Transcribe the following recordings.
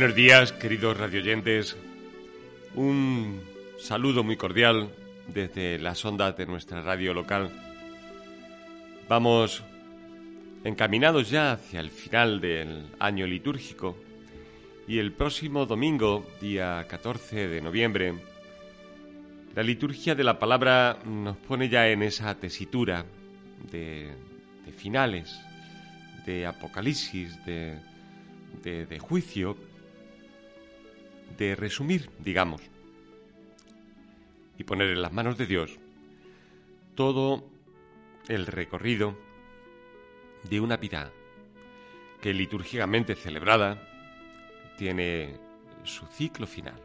Buenos días, queridos radioyentes. Un saludo muy cordial desde las ondas de nuestra radio local. Vamos encaminados ya hacia el final del año litúrgico y el próximo domingo, día 14 de noviembre, la liturgia de la palabra nos pone ya en esa tesitura de, finales, de apocalipsis, de, de juicio, de resumir, digamos, y poner en las manos de Dios todo el recorrido de una vida que litúrgicamente celebrada tiene su ciclo final.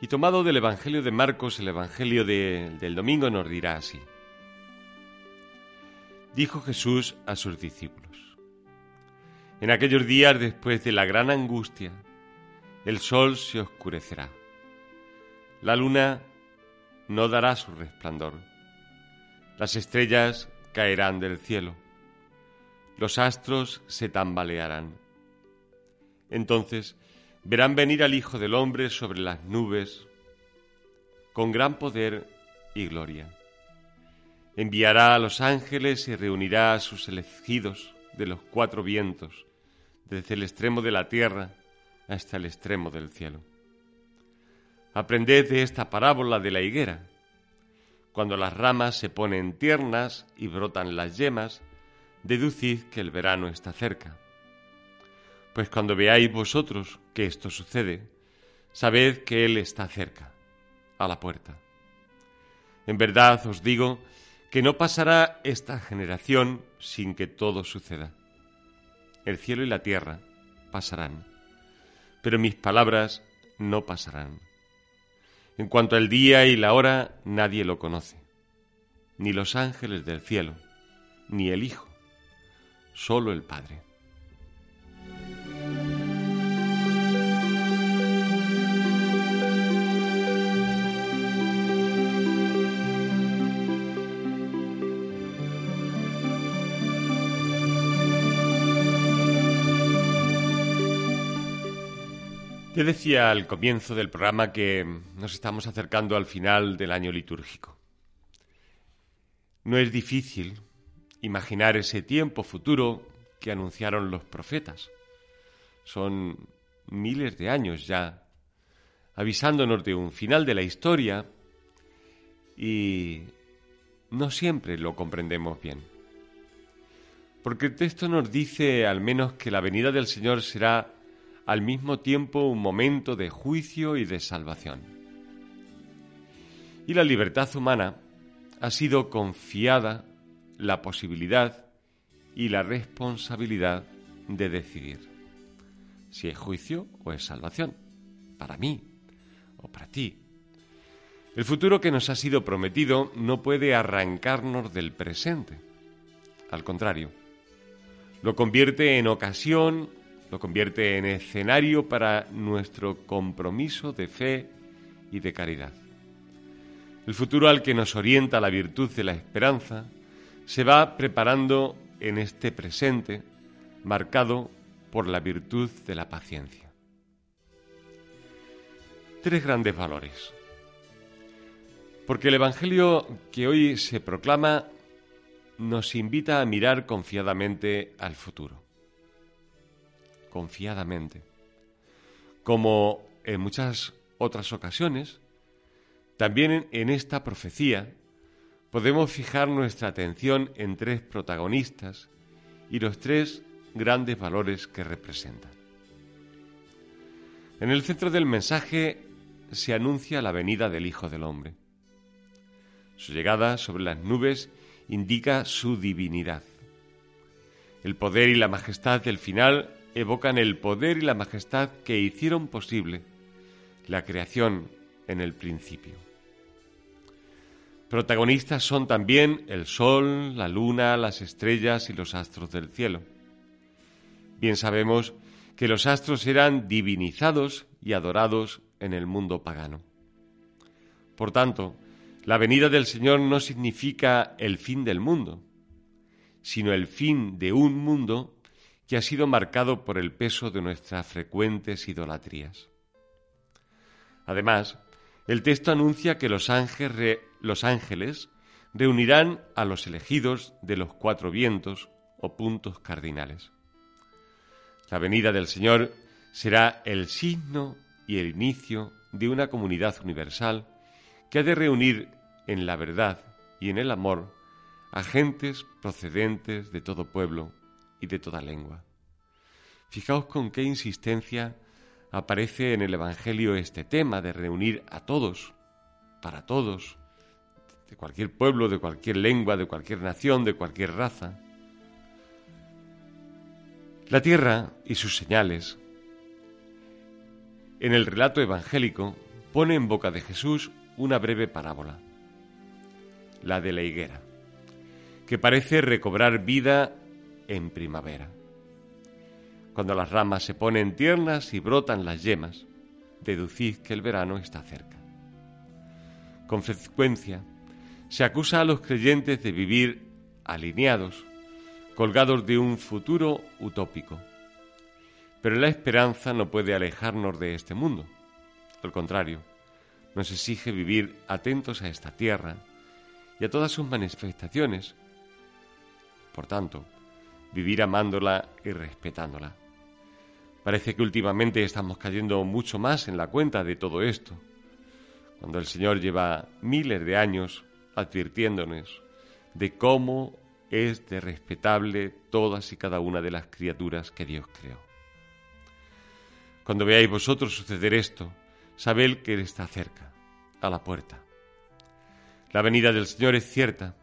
Y tomado del Evangelio de Marcos, el Evangelio del domingo nos dirá así. Dijo Jesús a sus discípulos, en aquellos días después de la gran angustia, el sol se oscurecerá, la luna no dará su resplandor, las estrellas caerán del cielo, los astros se tambalearán. Entonces verán venir al Hijo del Hombre sobre las nubes con gran poder y gloria. Enviará a los ángeles y reunirá a sus elegidos de los cuatro vientos, desde el extremo de la tierra hasta el extremo del cielo. Aprended de esta parábola de la higuera. Cuando las ramas se ponen tiernas y brotan las yemas, deducid que el verano está cerca. Pues cuando veáis vosotros que esto sucede, sabed que Él está cerca, a la puerta. En verdad os digo que no pasará esta generación sin que todo suceda. El cielo y la tierra pasarán, pero mis palabras no pasarán. En cuanto al día y la hora, nadie lo conoce, ni los ángeles del cielo, ni el Hijo, solo el Padre. Te decía al comienzo del programa que nos estamos acercando al final del año litúrgico. No es difícil imaginar ese tiempo futuro que anunciaron los profetas. Son miles de años ya avisándonos de un final de la historia y no siempre lo comprendemos bien. Porque el texto nos dice al menos que la venida del Señor será al mismo tiempo un momento de juicio y de salvación. Y la libertad humana ha sido confiada la posibilidad y la responsabilidad de decidir si es juicio o es salvación, para mí o para ti. El futuro que nos ha sido prometido no puede arrancarnos del presente. Al contrario, lo convierte en ocasión lo convierte en escenario para nuestro compromiso de fe y de caridad. El futuro al que nos orienta la virtud de la esperanza se va preparando en este presente marcado por la virtud de la paciencia. Tres grandes valores. Porque el Evangelio que hoy se proclama nos invita a mirar confiadamente al futuro confiadamente. Como en muchas otras ocasiones, también en esta profecía podemos fijar nuestra atención en tres protagonistas y los tres grandes valores que representan. En el centro del mensaje se anuncia la venida del Hijo del Hombre. Su llegada sobre las nubes indica su divinidad. El poder y la majestad del final evocan el poder y la majestad que hicieron posible la creación en el principio. Protagonistas son también el sol, la luna, las estrellas y los astros del cielo. Bien sabemos que los astros eran divinizados y adorados en el mundo pagano. Por tanto, la venida del Señor no significa el fin del mundo, sino el fin de un mundo que ha sido marcado por el peso de nuestras frecuentes idolatrías. Además, el texto anuncia que los ángeles, reunirán a los elegidos de los cuatro vientos o puntos cardinales. La venida del Señor será el signo y el inicio de una comunidad universal que ha de reunir en la verdad y en el amor a gentes procedentes de todo pueblo y de toda lengua. Fijaos con qué insistencia aparece en el Evangelio este tema de reunir a todos, para todos, de cualquier pueblo, de cualquier lengua, de cualquier nación, de cualquier raza. La tierra y sus señales. En el relato evangélico pone en boca de Jesús una breve parábola, la de la higuera, que parece recobrar vida en primavera. Cuando las ramas se ponen tiernas y brotan las yemas, deducid que el verano está cerca. Con frecuencia se acusa a los creyentes de vivir alineados colgados de un futuro utópico. Pero la esperanza no puede alejarnos de este mundo. Al contrario, nos exige vivir atentos a esta tierra y a todas sus manifestaciones. Por tanto, vivir amándola y respetándola. Parece que últimamente estamos cayendo mucho más en la cuenta de todo esto, cuando el Señor lleva miles de años advirtiéndonos de cómo es de respetable todas y cada una de las criaturas que Dios creó. Cuando veáis vosotros suceder esto, sabed que Él está cerca, a la puerta. La venida del Señor es cierta,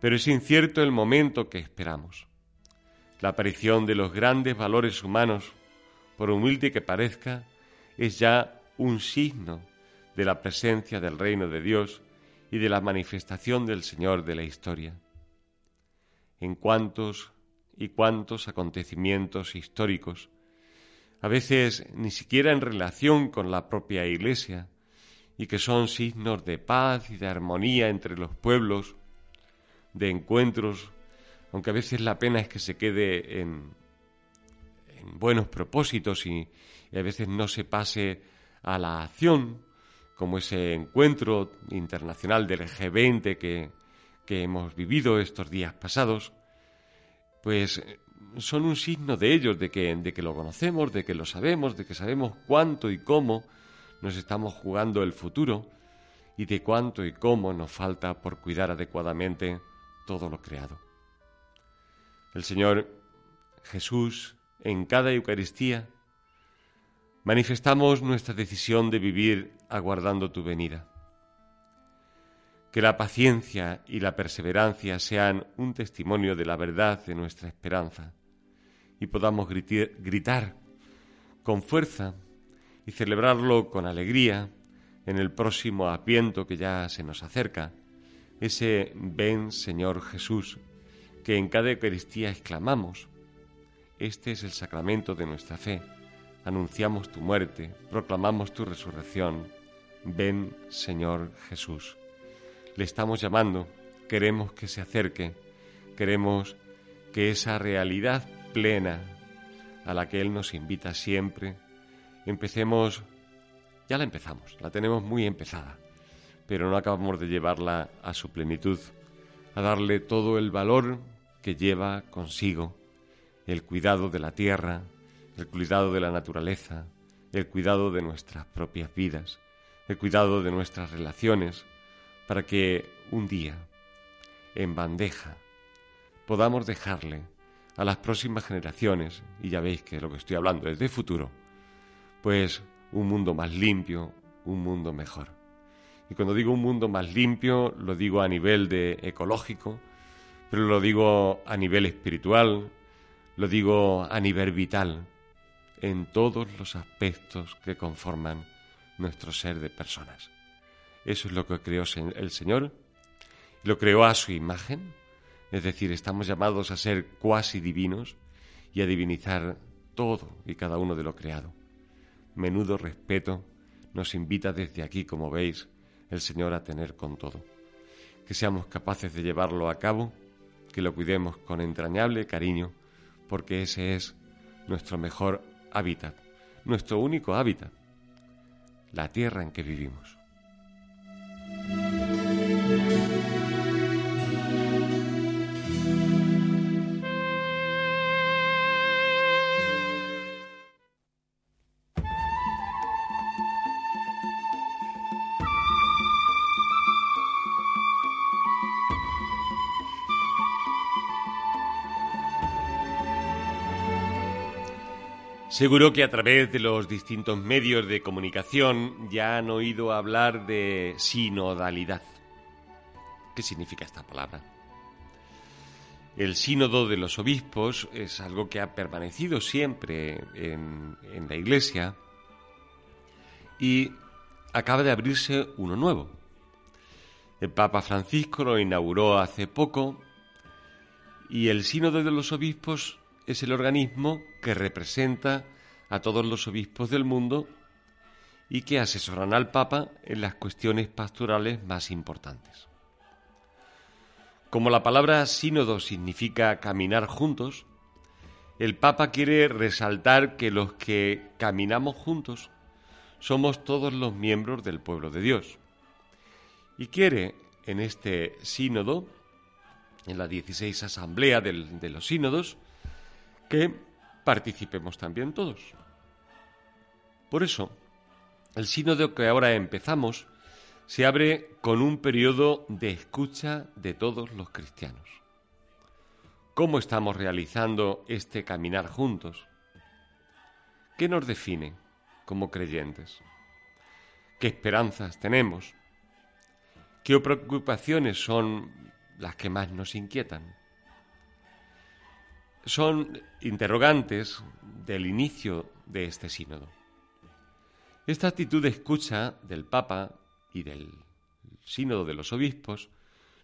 pero es incierto el momento que esperamos. La aparición de los grandes valores humanos, por humilde que parezca, es ya un signo de la presencia del reino de Dios y de la manifestación del Señor de la historia. En cuántos y cuántos acontecimientos históricos, a veces ni siquiera en relación con la propia Iglesia, y que son signos de paz y de armonía entre los pueblos, de encuentros, aunque a veces la pena es que se quede en, buenos propósitos y, a veces no se pase a la acción, como ese encuentro internacional del G20 que, que hemos vivido estos días pasados, pues son un signo de ellos, de que lo conocemos, de que lo sabemos, de que sabemos cuánto y cómo nos estamos jugando el futuro y de cuánto y cómo nos falta por cuidar adecuadamente todo lo creado. El Señor Jesús, en cada Eucaristía, manifestamos nuestra decisión de vivir aguardando tu venida. Que la paciencia y la perseverancia sean un testimonio de la verdad de nuestra esperanza y podamos gritar con fuerza y celebrarlo con alegría en el próximo apiento que ya se nos acerca, ese ven Señor Jesús que en cada Eucaristía exclamamos. Este es el sacramento de nuestra fe. Anunciamos tu muerte, proclamamos tu resurrección. Ven Señor Jesús le estamos llamando, queremos que se acerque, queremos que esa realidad plena a la que Él nos invita siempre, empecemos, ya la empezamos, la tenemos muy empezada, pero no acabamos de llevarla a su plenitud, a darle todo el valor que lleva consigo, el cuidado de la tierra, el cuidado de la naturaleza, el cuidado de nuestras propias vidas, el cuidado de nuestras relaciones, para que un día, en bandeja, podamos dejarle a las próximas generaciones, y ya veis que lo que estoy hablando es de futuro, pues un mundo más limpio, un mundo mejor. Y cuando digo un mundo más limpio, lo digo a nivel de ecológico, pero lo digo a nivel espiritual, lo digo a nivel vital, en todos los aspectos que conforman nuestro ser de personas. Eso es lo que creó el Señor. Lo creó a su imagen. Es decir, estamos llamados a ser cuasi divinos y a divinizar todo y cada uno de lo creado. Menudo respeto nos invita desde aquí, como veis, el Señor a tener con todo. Que seamos capaces de llevarlo a cabo, que lo cuidemos con entrañable cariño, porque ese es nuestro mejor hábitat, nuestro único hábitat, la tierra en que vivimos. Seguro que a través de los distintos medios de comunicación ya han oído hablar de sinodalidad. ¿Qué significa esta palabra? El sínodo de los obispos es algo que ha permanecido siempre en, en la Iglesia y acaba de abrirse uno nuevo. El Papa Francisco lo inauguró hace poco y el sínodo de los obispos es el organismo que representa a todos los obispos del mundo y que asesoran al Papa en las cuestiones pastorales más importantes. Como la palabra sínodo significa caminar juntos, el Papa quiere resaltar que los que caminamos juntos somos todos los miembros del pueblo de Dios. Y quiere en este sínodo, en la 16 asamblea de los sínodos, que participemos también todos. Por eso, el sínodo que ahora empezamos se abre con un periodo de escucha de todos los cristianos. ¿Cómo estamos realizando este caminar juntos? ¿Qué nos define como creyentes? ¿Qué esperanzas tenemos? ¿Qué preocupaciones son las que más nos inquietan? Son interrogantes del inicio de este sínodo. Esta actitud de escucha del Papa y del sínodo de los obispos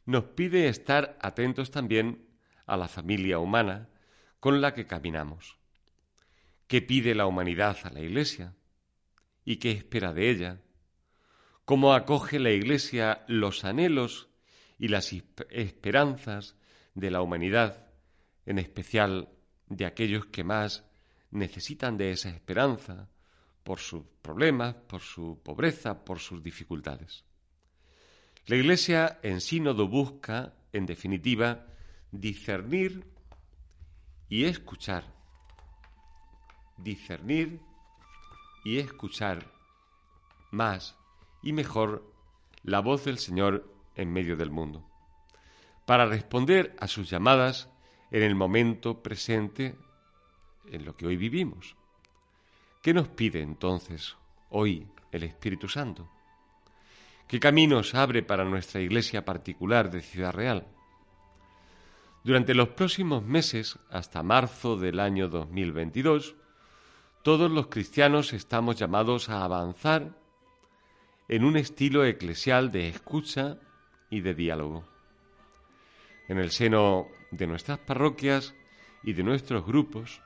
nos pide estar atentos también a la familia humana con la que caminamos. ¿Qué pide la humanidad a la Iglesia? ¿Y qué espera de ella? ¿Cómo acoge la Iglesia los anhelos y las esperanzas de la humanidad en especial de aquellos que más necesitan de esa esperanza por sus problemas, por su pobreza, por sus dificultades. La Iglesia en sínodo busca, en definitiva, discernir y escuchar. Discernir y escuchar más y mejor la voz del Señor en medio del mundo, para responder a sus llamadas en el momento presente en lo que hoy vivimos. ¿Qué nos pide entonces hoy el Espíritu Santo? ¿Qué caminos abre para nuestra iglesia particular de Ciudad Real? Durante los próximos meses, hasta marzo del año 2022, todos los cristianos estamos llamados a avanzar en un estilo eclesial de escucha y de diálogo. En el seno de nuestras parroquias y de nuestros grupos,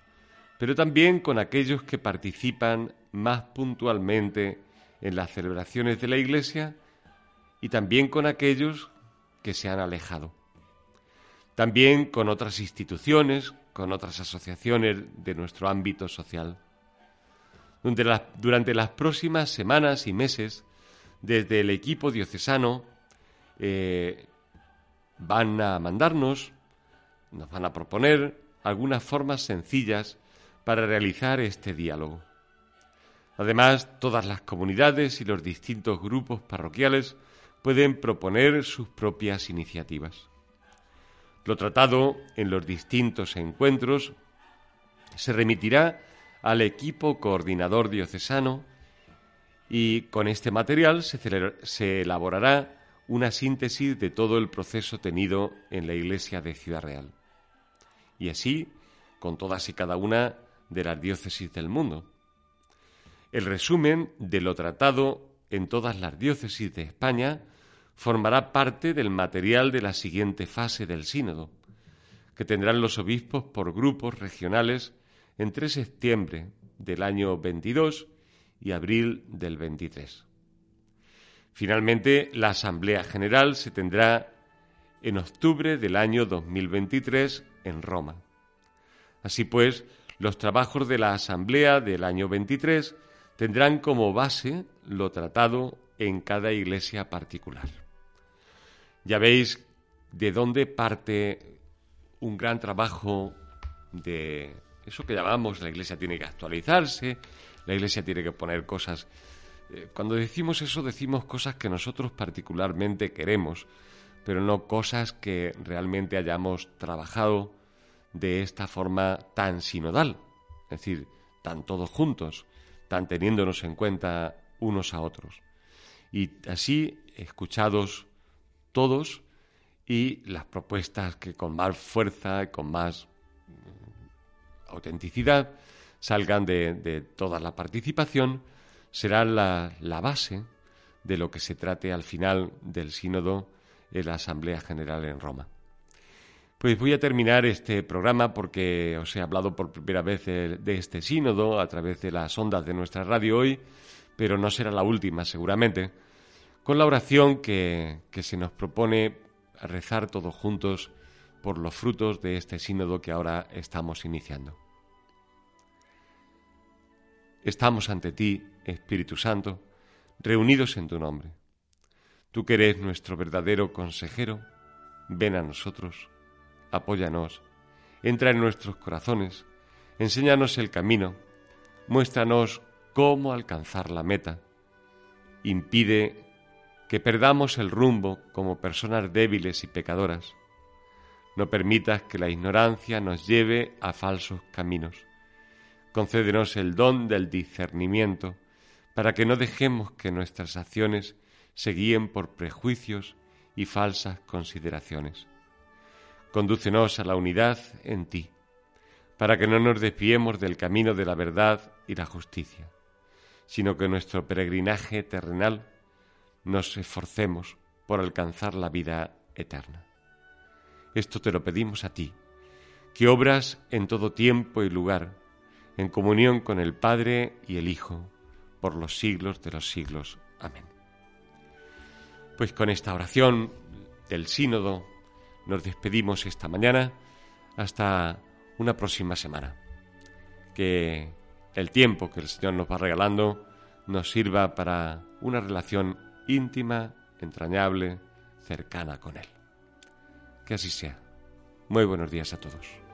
pero también con aquellos que participan más puntualmente en las celebraciones de la Iglesia y también con aquellos que se han alejado. También con otras instituciones, con otras asociaciones de nuestro ámbito social. Durante las próximas semanas y meses, desde el equipo diocesano, eh, van a mandarnos nos van a proponer algunas formas sencillas para realizar este diálogo. Además, todas las comunidades y los distintos grupos parroquiales pueden proponer sus propias iniciativas. Lo tratado en los distintos encuentros se remitirá al equipo coordinador diocesano y con este material se, elaborará una síntesis de todo el proceso tenido en la Iglesia de Ciudad Real y así con todas y cada una de las diócesis del mundo. El resumen de lo tratado en todas las diócesis de España formará parte del material de la siguiente fase del sínodo, que tendrán los obispos por grupos regionales entre septiembre del año 22 y abril del 23. Finalmente, la Asamblea General se tendrá en octubre del año 2023 en Roma. Así pues, los trabajos de la Asamblea del año 23 tendrán como base lo tratado en cada iglesia particular. Ya veis de dónde parte un gran trabajo de eso que llamamos la iglesia tiene que actualizarse, la iglesia tiene que poner cosas. Eh, cuando decimos eso decimos cosas que nosotros particularmente queremos, pero no cosas que realmente hayamos trabajado de esta forma tan sinodal, es decir, tan todos juntos, tan teniéndonos en cuenta unos a otros. Y así, escuchados todos y las propuestas que con más fuerza con más mm, autenticidad salgan de, toda la participación, será la, la base de lo que se trate al final del sínodo en la Asamblea General en Roma. Pues voy a terminar este programa porque os he hablado por primera vez de, este sínodo a través de las ondas de nuestra radio hoy, pero no será la última seguramente, con la oración que, que se nos propone rezar todos juntos por los frutos de este sínodo que ahora estamos iniciando. Estamos ante ti, Espíritu Santo, reunidos en tu nombre. Tú que eres nuestro verdadero consejero, ven a nosotros apóyanos, entra en nuestros corazones, enséñanos el camino, muéstranos cómo alcanzar la meta, impide que perdamos el rumbo como personas débiles y pecadoras. No permitas que la ignorancia nos lleve a falsos caminos. Concédenos el don del discernimiento para que no dejemos que nuestras acciones se guíen por prejuicios y falsas consideraciones. Condúcenos a la unidad en ti, para que no nos desviemos del camino de la verdad y la justicia, sino que nuestro peregrinaje terrenal nos esforcemos por alcanzar la vida eterna. Esto te lo pedimos a ti, que obras en todo tiempo y lugar, en comunión con el Padre y el Hijo, por los siglos de los siglos. Amén. Pues con esta oración del sínodo nos despedimos esta mañana hasta una próxima semana. Que el tiempo que el Señor nos va regalando nos sirva para una relación íntima, entrañable, cercana con Él. Que así sea. Muy buenos días a todos.